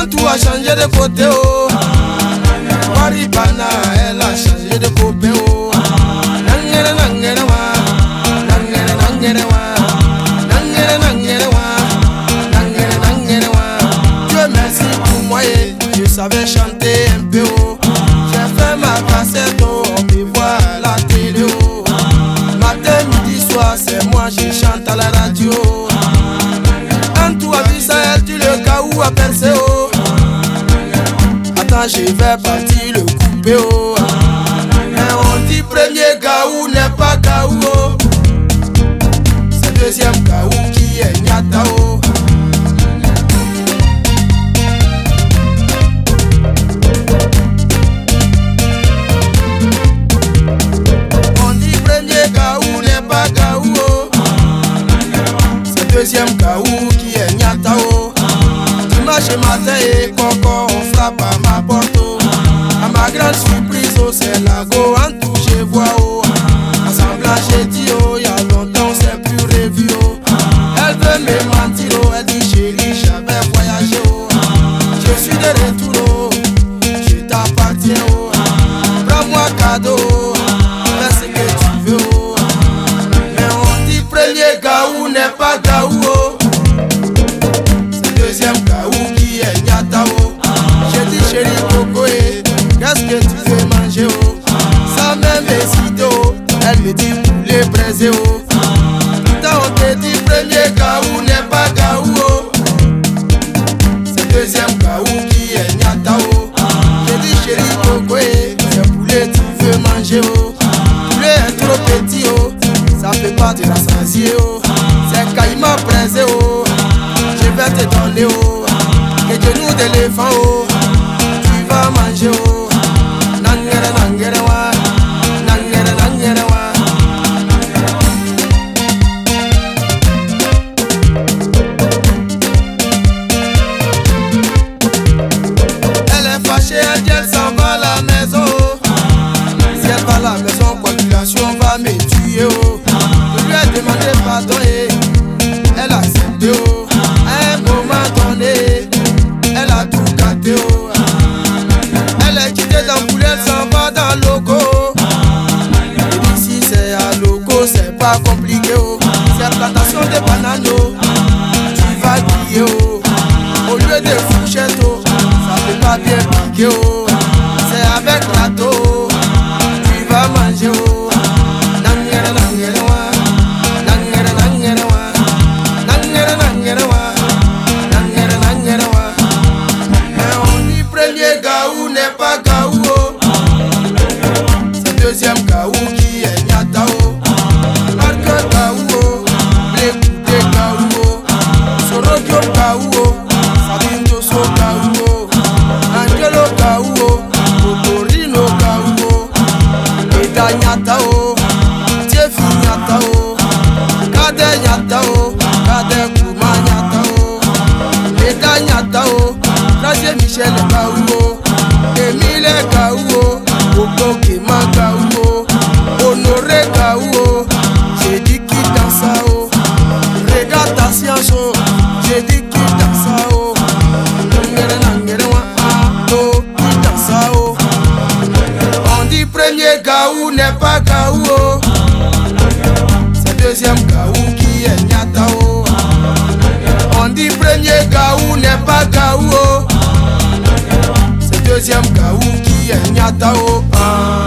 en tout a changé de oh. Elle a changé de oh. Merci pour moi je savais chanter un peu oh. J'ai fait ma cassette oh me la télé oh. Midi, soir, c'est moi je chante à la radio. Quand Je vais partir le couper oh. On dit premier gaou n'est pas gaou oh. C'est deuxième gaou qui est nyata oh. On dit premier gaou n'est pas gaou oh. C'est deuxième gaou qui est nyata oh Dimanche matin et coco on frappe à ma porte. Oh. À ma grande surprise oh c'est la go pas te rassasier oh. C'est caïman braisé oh. Je vais te donner oh. Les genoux d'éléphant oh. Tu vas manger oh pas compliqué oh. C'est plantation de bananes oh. Tu vas griller oh. Au lieu de fourchette oh. Ça peut pas bien piquer oh premier gaou n'est pas gaou oh. C'est deuxième gaou qui est nyata oh. On dit premier gaou n'est pas gaou oh. C'est deuxième gaou qui est nyata oh. Ah.